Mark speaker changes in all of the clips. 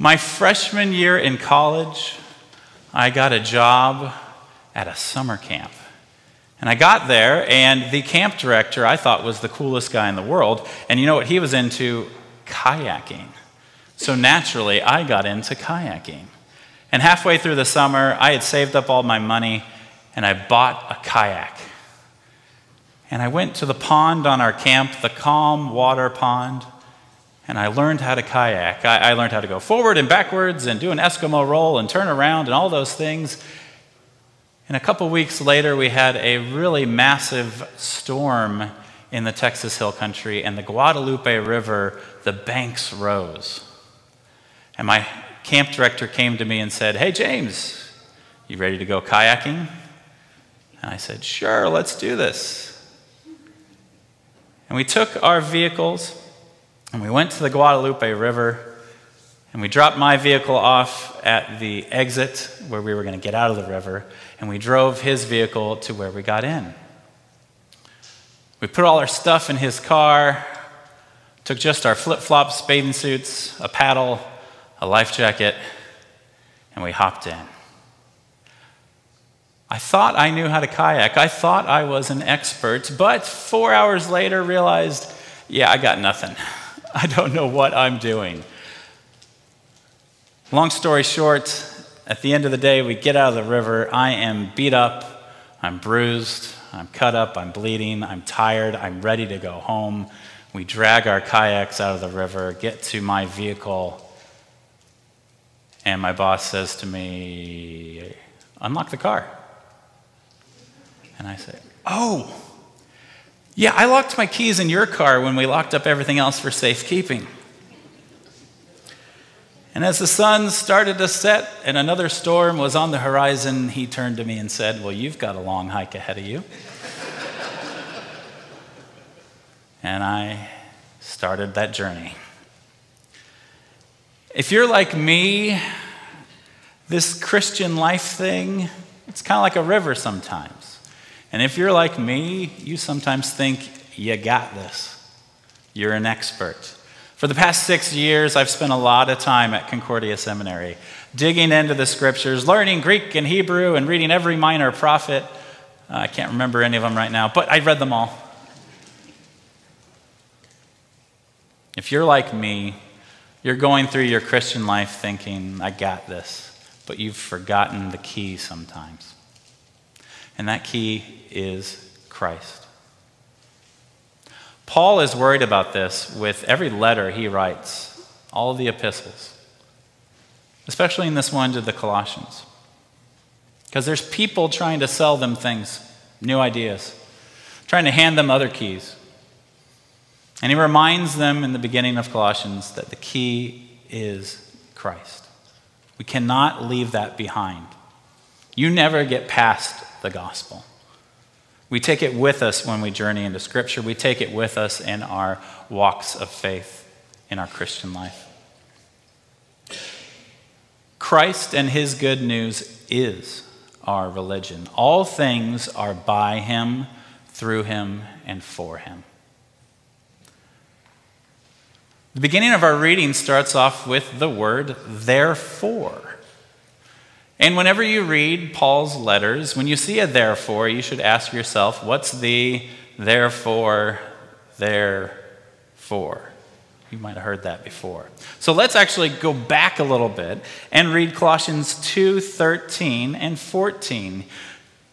Speaker 1: My freshman year in college, I got a job at a summer camp. And I got there, and the camp director I thought was the coolest guy in the world. And you know what he was into? Kayaking. So naturally, I got into kayaking. And halfway through the summer, I had saved up all my money and I bought a kayak. And I went to the pond on our camp, the calm water pond, and I learned how to kayak. I, I, learned how to go forward and backwards and do an Eskimo roll and turn around and all those things. And a couple weeks later, we had a really massive storm in the Texas Hill Country, and the Guadalupe River, the banks rose. And my camp director came to me and said, Hey, James, you ready to go kayaking? And I said, Sure, let's do this. And we took our vehicles and we went to the Guadalupe River and we dropped my vehicle off at the exit where we were going to get out of the river and we drove his vehicle to where we got in. We put all our stuff in his car, took just our flip flops, bathing suits, a paddle, a life jacket, and we hopped in. I thought I knew how to kayak. I thought I was an expert, but four hours later realized, yeah, I got nothing. I don't know what I'm doing. Long story short, at the end of the day, we get out of the river. I am beat up, I'm bruised, I'm cut up, I'm bleeding, I'm tired, I'm ready to go home. We drag our kayaks out of the river, get to my vehicle, and my boss says to me, Unlock the car. And I say, Oh, yeah, I locked my keys in your car when we locked up everything else for safekeeping. And as the sun started to set and another storm was on the horizon, he turned to me and said, Well, you've got a long hike ahead of you. and I started that journey. If you're like me, this Christian life thing, it's kind of like a river sometimes. And if you're like me, you sometimes think you got this. You're an expert. For the past six years, I've spent a lot of time at Concordia Seminary, digging into the scriptures, learning Greek and Hebrew, and reading every minor prophet. Uh, I can't remember any of them right now, but I read them all. If you're like me, you're going through your Christian life thinking, I got this, but you've forgotten the key sometimes. And that key is Christ. Paul is worried about this with every letter he writes, all the epistles, especially in this one to the Colossians. Because there's people trying to sell them things, new ideas, trying to hand them other keys. And he reminds them in the beginning of Colossians that the key is Christ. We cannot leave that behind. You never get past the gospel. We take it with us when we journey into Scripture. We take it with us in our walks of faith in our Christian life. Christ and his good news is our religion. All things are by him, through him, and for him. The beginning of our reading starts off with the word therefore. And whenever you read Paul's letters, when you see a therefore, you should ask yourself, what's the therefore, therefore? You might have heard that before. So let's actually go back a little bit and read Colossians 2 13 and 14.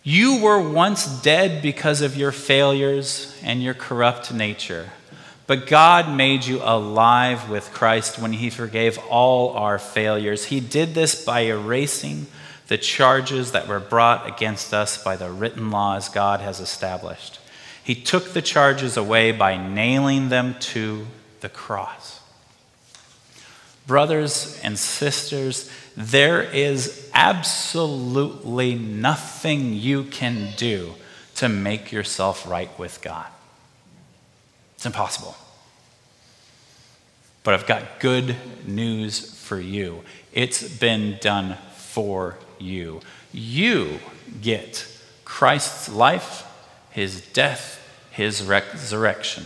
Speaker 1: You were once dead because of your failures and your corrupt nature. But God made you alive with Christ when He forgave all our failures. He did this by erasing the charges that were brought against us by the written laws God has established. He took the charges away by nailing them to the cross. Brothers and sisters, there is absolutely nothing you can do to make yourself right with God. It's impossible. But I've got good news for you. It's been done for you. You get Christ's life, his death, his resurrection,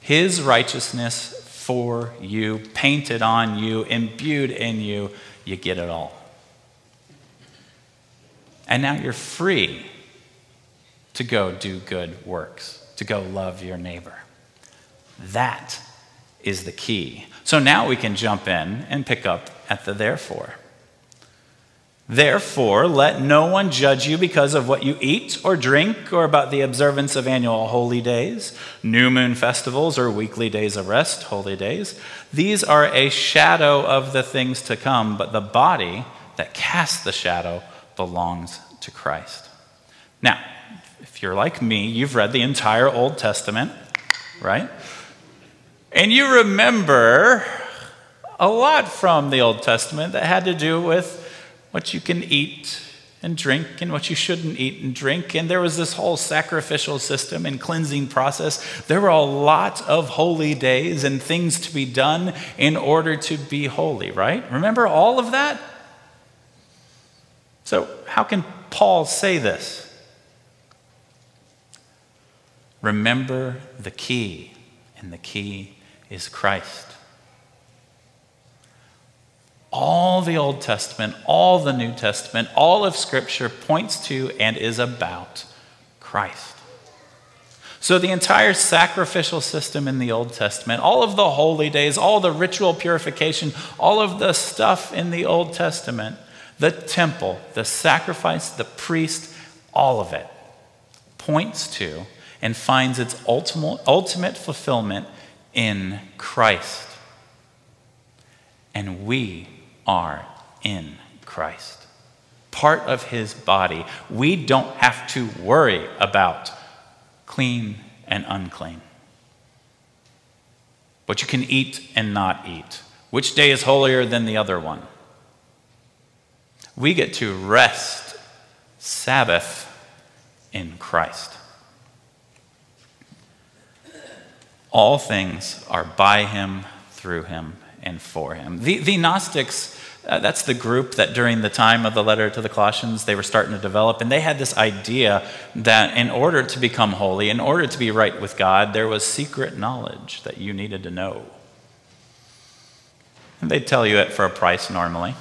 Speaker 1: his righteousness for you, painted on you, imbued in you. You get it all. And now you're free to go do good works, to go love your neighbor. That is the key. So now we can jump in and pick up at the therefore. Therefore, let no one judge you because of what you eat or drink, or about the observance of annual holy days, new moon festivals, or weekly days of rest, holy days. These are a shadow of the things to come, but the body that casts the shadow belongs to Christ. Now, if you're like me, you've read the entire Old Testament, right? And you remember a lot from the Old Testament that had to do with what you can eat and drink and what you shouldn't eat and drink. And there was this whole sacrificial system and cleansing process. There were a lot of holy days and things to be done in order to be holy, right? Remember all of that? So, how can Paul say this? Remember the key, and the key is Christ all the Old Testament, all the New Testament, all of Scripture points to and is about Christ. So, the entire sacrificial system in the Old Testament, all of the holy days, all the ritual purification, all of the stuff in the Old Testament, the temple, the sacrifice, the priest, all of it points to and finds its ultimate, ultimate fulfillment in Christ. And we are in Christ, part of his body. We don't have to worry about clean and unclean. What you can eat and not eat. Which day is holier than the other one? We get to rest, Sabbath, in Christ. All things are by him, through him, and for him. The, the Gnostics, uh, that's the group that during the time of the letter to the Colossians, they were starting to develop. And they had this idea that in order to become holy, in order to be right with God, there was secret knowledge that you needed to know. And they'd tell you it for a price normally.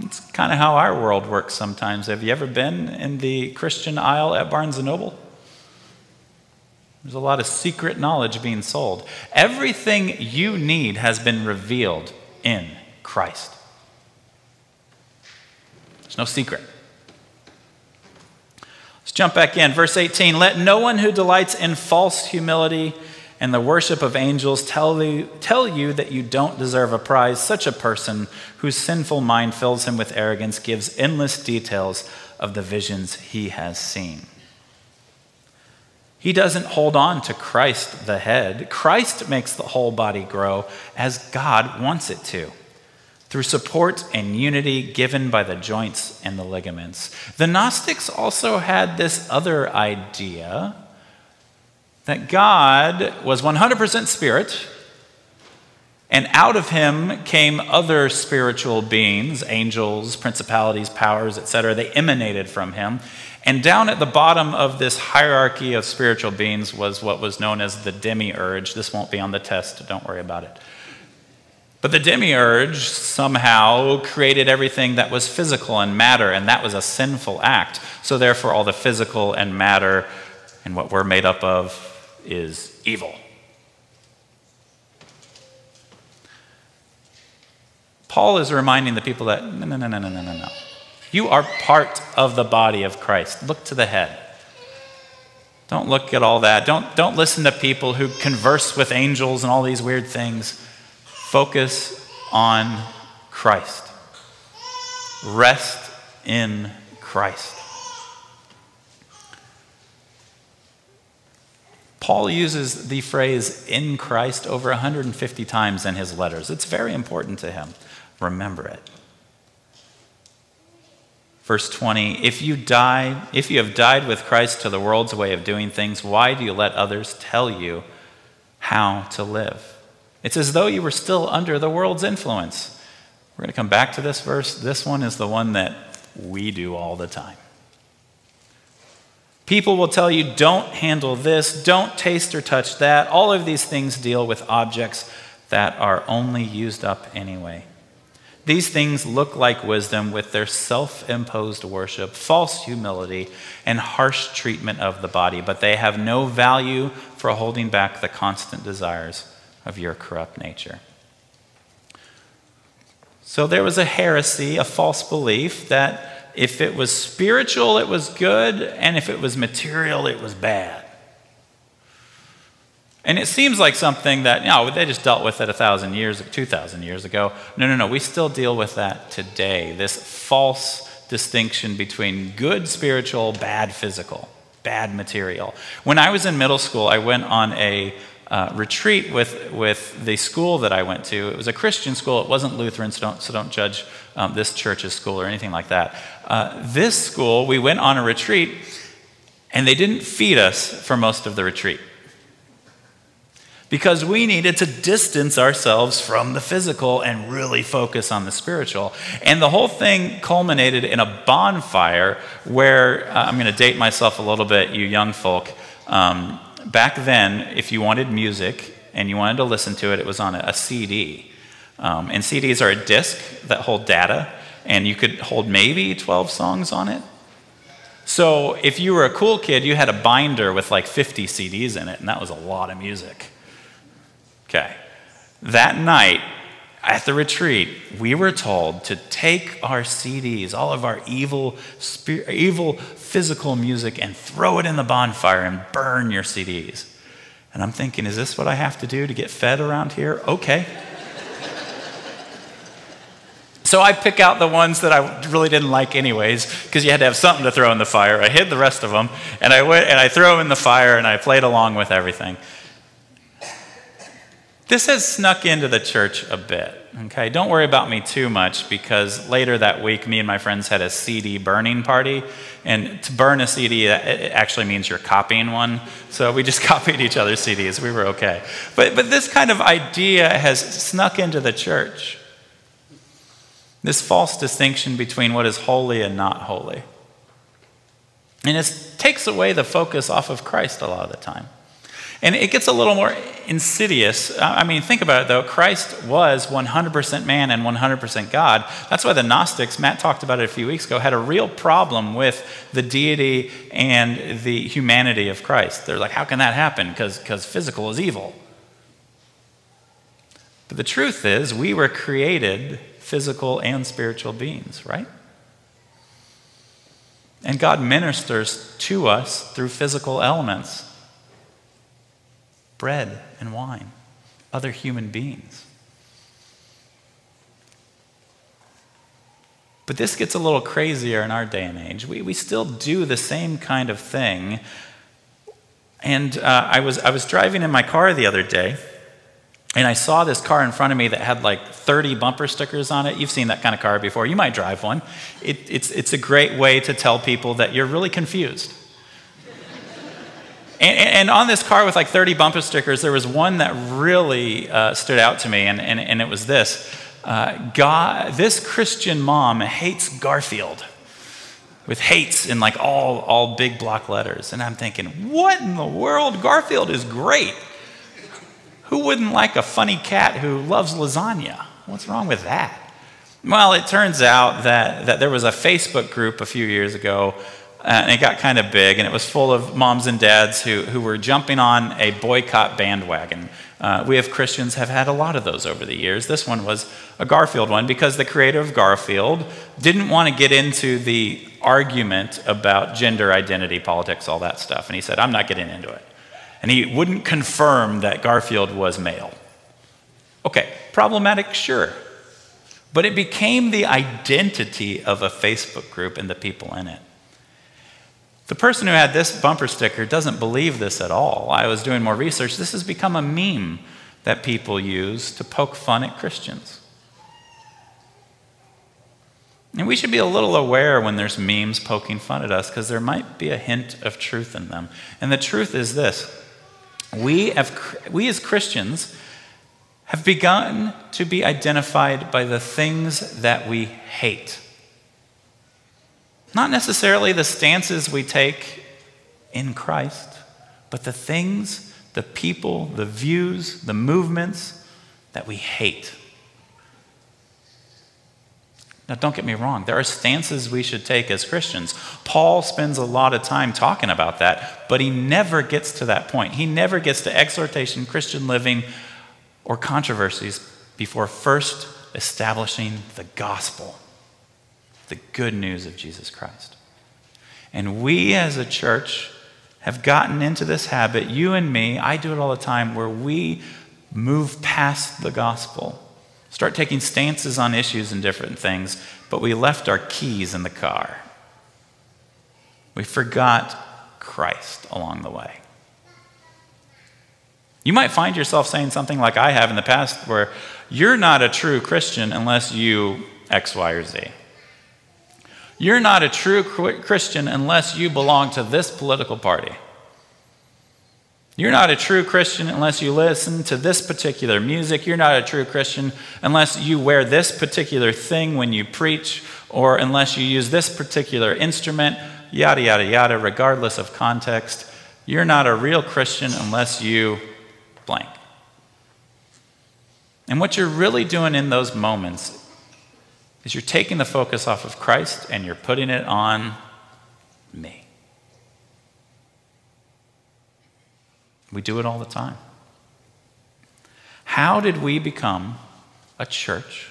Speaker 1: It's kind of how our world works sometimes. Have you ever been in the Christian aisle at Barnes & Noble? There's a lot of secret knowledge being sold. Everything you need has been revealed in Christ. There's no secret. Let's jump back in. Verse 18 Let no one who delights in false humility and the worship of angels tell you, tell you that you don't deserve a prize. Such a person whose sinful mind fills him with arrogance gives endless details of the visions he has seen. He doesn't hold on to Christ, the head. Christ makes the whole body grow as God wants it to, through support and unity given by the joints and the ligaments. The Gnostics also had this other idea that God was 100% spirit, and out of him came other spiritual beings, angels, principalities, powers, etc. They emanated from him. And down at the bottom of this hierarchy of spiritual beings was what was known as the demiurge. This won't be on the test, don't worry about it. But the demiurge somehow created everything that was physical and matter, and that was a sinful act. So, therefore, all the physical and matter and what we're made up of is evil. Paul is reminding the people that no, no, no, no, no, no, no. You are part of the body of Christ. Look to the head. Don't look at all that. Don't, don't listen to people who converse with angels and all these weird things. Focus on Christ. Rest in Christ. Paul uses the phrase in Christ over 150 times in his letters. It's very important to him. Remember it. Verse 20, if you die, if you have died with Christ to the world's way of doing things, why do you let others tell you how to live? It's as though you were still under the world's influence. We're going to come back to this verse. This one is the one that we do all the time. People will tell you, don't handle this, don't taste or touch that. All of these things deal with objects that are only used up anyway. These things look like wisdom with their self imposed worship, false humility, and harsh treatment of the body, but they have no value for holding back the constant desires of your corrupt nature. So there was a heresy, a false belief that if it was spiritual, it was good, and if it was material, it was bad. And it seems like something that, you know, they just dealt with it a thousand years, two thousand years ago. No, no, no. We still deal with that today. This false distinction between good spiritual, bad physical, bad material. When I was in middle school, I went on a uh, retreat with, with the school that I went to. It was a Christian school. It wasn't Lutheran, so don't, so don't judge um, this church's school or anything like that. Uh, this school, we went on a retreat, and they didn't feed us for most of the retreat because we needed to distance ourselves from the physical and really focus on the spiritual. And the whole thing culminated in a bonfire where uh, I'm going to date myself a little bit, you young folk. Um, back then, if you wanted music and you wanted to listen to it, it was on a, a CD. Um, and CDs are a disc that hold data, and you could hold maybe 12 songs on it. So if you were a cool kid, you had a binder with like 50 CDs in it, and that was a lot of music. Okay. That night at the retreat, we were told to take our CDs, all of our evil, evil physical music, and throw it in the bonfire and burn your CDs. And I'm thinking, is this what I have to do to get fed around here? Okay. So I pick out the ones that I really didn't like anyways, because you had to have something to throw in the fire. I hid the rest of them, and I went and I threw them in the fire, and I played along with everything. This has snuck into the church a bit. Okay, don't worry about me too much because later that week, me and my friends had a CD burning party. And to burn a CD, it actually means you're copying one. So we just copied each other's CDs. We were okay. But, but this kind of idea has snuck into the church. This false distinction between what is holy and not holy. And it takes away the focus off of Christ a lot of the time. And it gets a little more insidious. I mean, think about it though. Christ was 100% man and 100% God. That's why the Gnostics, Matt talked about it a few weeks ago, had a real problem with the deity and the humanity of Christ. They're like, how can that happen? Because physical is evil. But the truth is, we were created physical and spiritual beings, right? And God ministers to us through physical elements bread and wine, other human beings. But this gets a little crazier in our day and age. We, we still do the same kind of thing. And uh, I, was, I was driving in my car the other day, and I saw this car in front of me that had like 30 bumper stickers on it. You've seen that kind of car before. You might drive one. It, it's, it's a great way to tell people that you're really confused. And, and, on this car with like 30 bumper stickers, there was one that really uh, stood out to me, and, and, and it was this uh, God, This Christian mom hates Garfield with hates in like all, all big block letters. And I'm thinking, what in the world? Garfield is great. Who wouldn't like a funny cat who loves lasagna? What's wrong with that? Well, it turns out that, that there was a Facebook group a few years ago and it got kind of big, and it was full of moms and dads who, who were jumping on a boycott bandwagon. Uh, we, as Christians, have had a lot of those over the years. This one was a Garfield one because the creator of Garfield didn't want to get into the argument about gender identity, politics, all that stuff. And he said, I'm not getting into it. And he wouldn't confirm that Garfield was male. Okay, problematic, sure. But it became the identity of a Facebook group and the people in it. The person who had this bumper sticker doesn't believe this at all. I was doing more research. This has become a meme that people use to poke fun at Christians. And we should be a little aware when there's memes poking fun at us because there might be a hint of truth in them. And the truth is this we, have, we as Christians have begun to be identified by the things that we hate. Not necessarily the stances we take in Christ, but the things, the people, the views, the movements that we hate. Now, don't get me wrong, there are stances we should take as Christians. Paul spends a lot of time talking about that, but he never gets to that point. He never gets to exhortation, Christian living, or controversies before first establishing the gospel, the good news of Jesus Christ. And we as a church have gotten into this habit, you and me, I do it all the time, where we move past the gospel start taking stances on issues and different things, but we left our keys in the car. We forgot Christ along the way. You might find yourself saying something like I have in the past, where you're not a true Christian unless you X, Y, or Z. You're not a true Christian unless you belong to this political party. You're not a true Christian unless you listen to this particular music. You're not a true Christian unless you wear this particular thing when you preach, or unless you use this particular instrument, yada, yada, yada, regardless of context. You're not a real Christian unless you blank. And what you're really doing in those moments is you're taking the focus off of Christ and you're putting it on me. We do it all the time. How did we become a church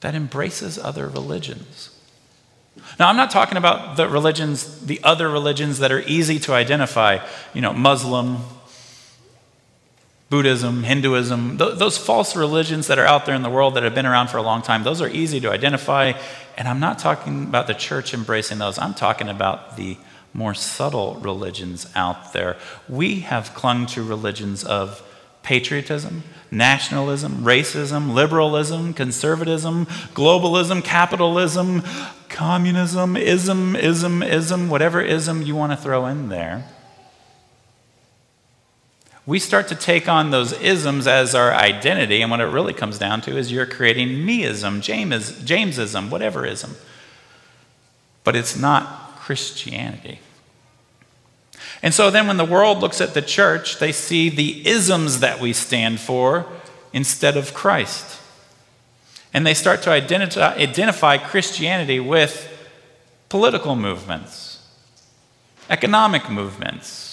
Speaker 1: that embraces other religions? Now, I'm not talking about the religions, the other religions that are easy to identify, you know, Muslim, Buddhism, Hinduism, th- those false religions that are out there in the world that have been around for a long time, those are easy to identify. And I'm not talking about the church embracing those, I'm talking about the more subtle religions out there. We have clung to religions of patriotism, nationalism, racism, liberalism, conservatism, globalism, capitalism, communism, ism, ism, ism, whatever ism you want to throw in there. We start to take on those isms as our identity, and what it really comes down to is you're creating meism, James, Jamesism, whatever ism. But it's not Christianity. And so then when the world looks at the church, they see the isms that we stand for instead of Christ. And they start to identify, identify Christianity with political movements, economic movements,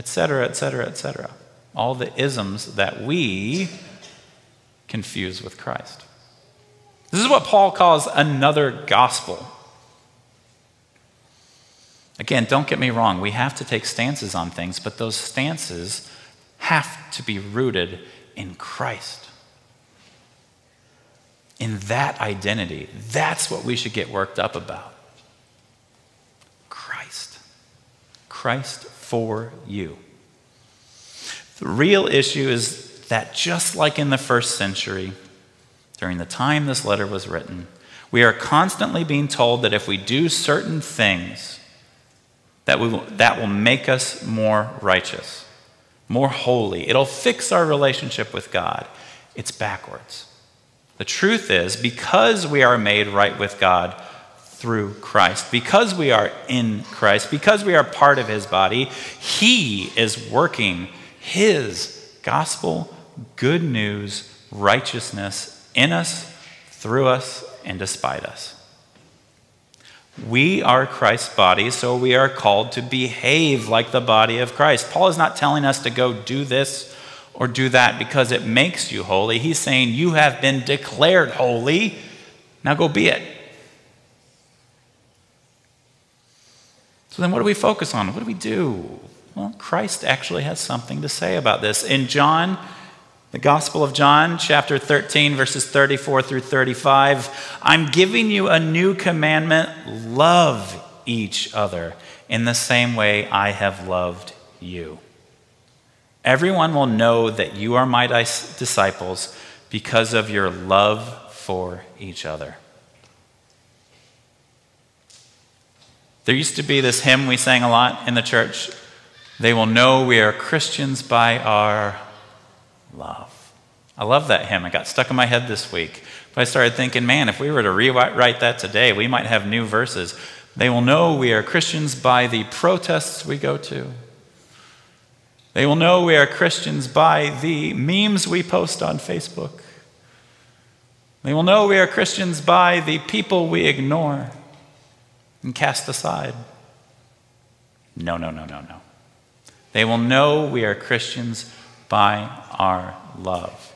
Speaker 1: etc., etc., etc. All the isms that we confuse with Christ. This is what Paul calls another gospel. Again, don't get me wrong, we have to take stances on things, but those stances have to be rooted in Christ. In that identity. That's what we should get worked up about. Christ. Christ for you. The real issue is that just like in the first century, during the time this letter was written, we are constantly being told that if we do certain things, that, we will, that will make us more righteous, more holy. It'll fix our relationship with God. It's backwards. The truth is, because we are made right with God through Christ, because we are in Christ, because we are part of his body, he is working his gospel, good news, righteousness in us, through us, and despite us. We are Christ's body, so we are called to behave like the body of Christ. Paul is not telling us to go do this or do that because it makes you holy. He's saying you have been declared holy. Now go be it. Then, what do we focus on? What do we do? Well, Christ actually has something to say about this. In John the Gospel of John, chapter 13, verses 34 through 35. I'm giving you a new commandment love each other in the same way I have loved you. Everyone will know that you are my disciples because of your love for each other. There used to be this hymn we sang a lot in the church. They will know we are Christians by our love. I love that hymn. It got stuck in my head this week. But I started thinking, man, if we were to rewrite that today, we might have new verses. They will know we are Christians by the protests we go to. They will know we are Christians by the memes we post on Facebook. They will know we are Christians by the people we ignore and cast aside. No, no, no, no, no. They will know we are Christians by our love.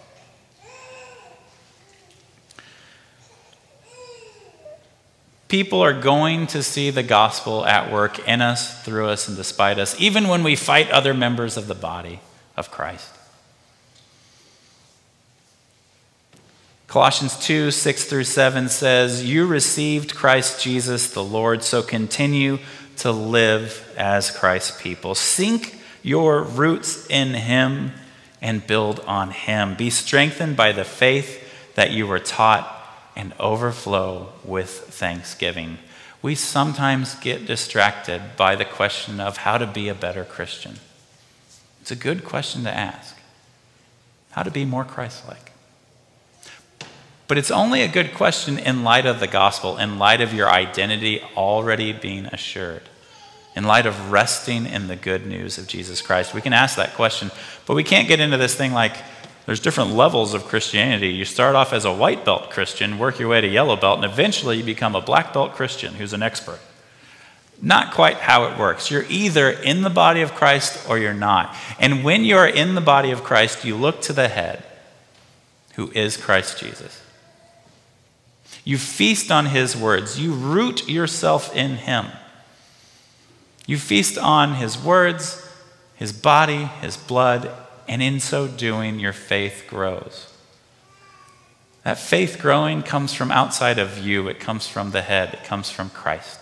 Speaker 1: People are going to see the gospel at work in us, through us, and despite us, even when we fight other members of the body of Christ. Colossians 2 6 through 7 says, You received Christ Jesus the Lord, so continue to live as Christ's people. Sink your roots in Him and build on Him. Be strengthened by the faith that you were taught and overflow with thanksgiving. We sometimes get distracted by the question of how to be a better Christian. It's a good question to ask. How to be more Christ like. But it's only a good question in light of the gospel, in light of your identity already being assured, in light of resting in the good news of Jesus Christ. We can ask that question, but we can't get into this thing like, there's different levels of Christianity. You start off as a white belt Christian, work your way to yellow belt, and eventually you become a black belt Christian who's an expert. Not quite how it works. You're either in the body of Christ or you're not. And when you're in the body of Christ, you look to the head, who is Christ Jesus. You feast on his words, you root yourself in him. You feast on his words, his body, his blood, and in so doing, your faith grows. That faith growing comes from outside of you, it comes from the head, it comes from Christ.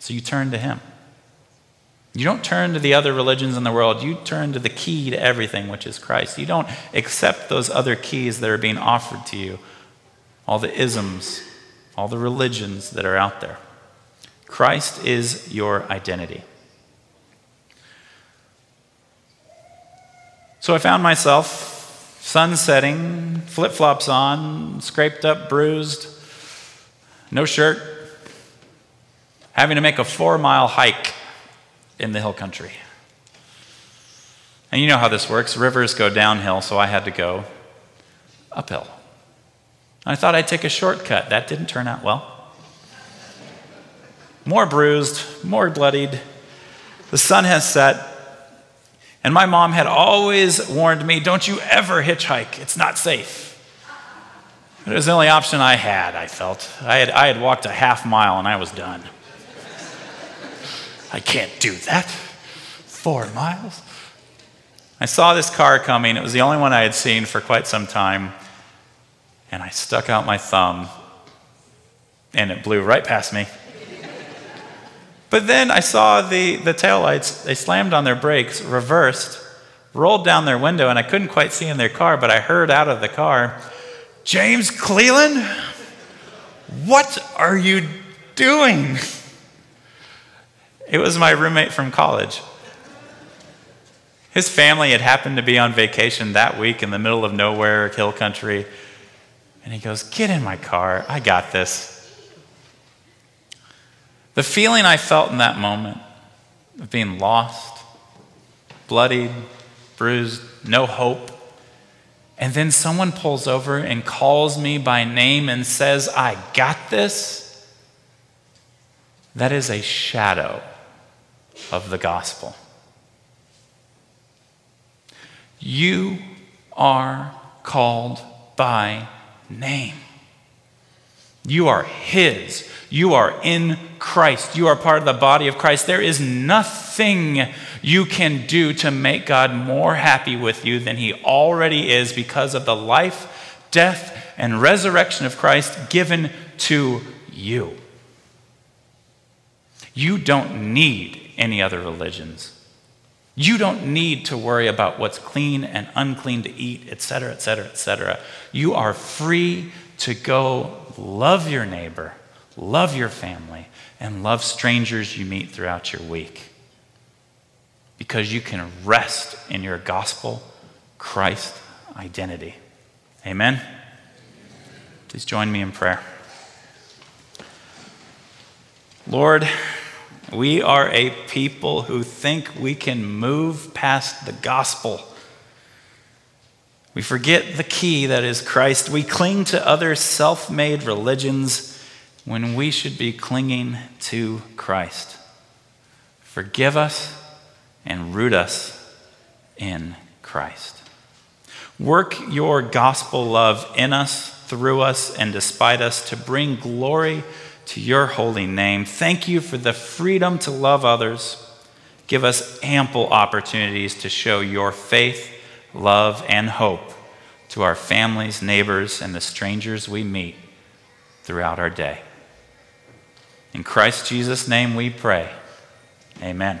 Speaker 1: So you turn to Him. You don't turn to the other religions in the world, you turn to the key to everything, which is Christ. You don't accept those other keys that are being offered to you, all the isms, all the religions that are out there. Christ is your identity. So I found myself sun setting, flip flops on, scraped up, bruised, no shirt, having to make a four mile hike in the hill country. And you know how this works rivers go downhill, so I had to go uphill. I thought I'd take a shortcut. That didn't turn out well. More bruised, more bloodied. The sun has set. And my mom had always warned me don't you ever hitchhike, it's not safe. But It was the only option I had, I felt. I had, I had walked a half mile and I was done. I can't do that. Four miles. I saw this car coming. It was the only one I had seen for quite some time. And I stuck out my thumb and it blew right past me. But then I saw the, the taillights, they slammed on their brakes, reversed, rolled down their window, and I couldn't quite see in their car, but I heard out of the car, James Cleland, what are you doing? It was my roommate from college. His family had happened to be on vacation that week in the middle of nowhere, hill country. And he goes, Get in my car. I got this. The feeling I felt in that moment of being lost, bloodied, bruised, no hope, and then someone pulls over and calls me by name and says, I got this, that is a shadow of the gospel. You are called by name. You are His. You are in Christ. You are part of the body of Christ. There is nothing you can do to make God more happy with you than He already is because of the life, death, and resurrection of Christ given to you. You don't need any other religions. You don't need to worry about what's clean and unclean to eat, etc., etc., etc. You are free to go love your neighbor, love your family, and love strangers you meet throughout your week. Because you can rest in your gospel, Christ identity. Amen? Please join me in prayer. Lord, we are a people who think we can move past the gospel. We forget the key that is Christ. We cling to other self made religions when we should be clinging to Christ. Forgive us and root us in Christ. Work your gospel love in us, through us, and despite us to bring glory to your holy name. Thank you for the freedom to love others. Give us ample opportunities to show your faith, love, and hope to our families, neighbors, and the strangers we meet throughout our day. In Christ Jesus' name we pray. Amen.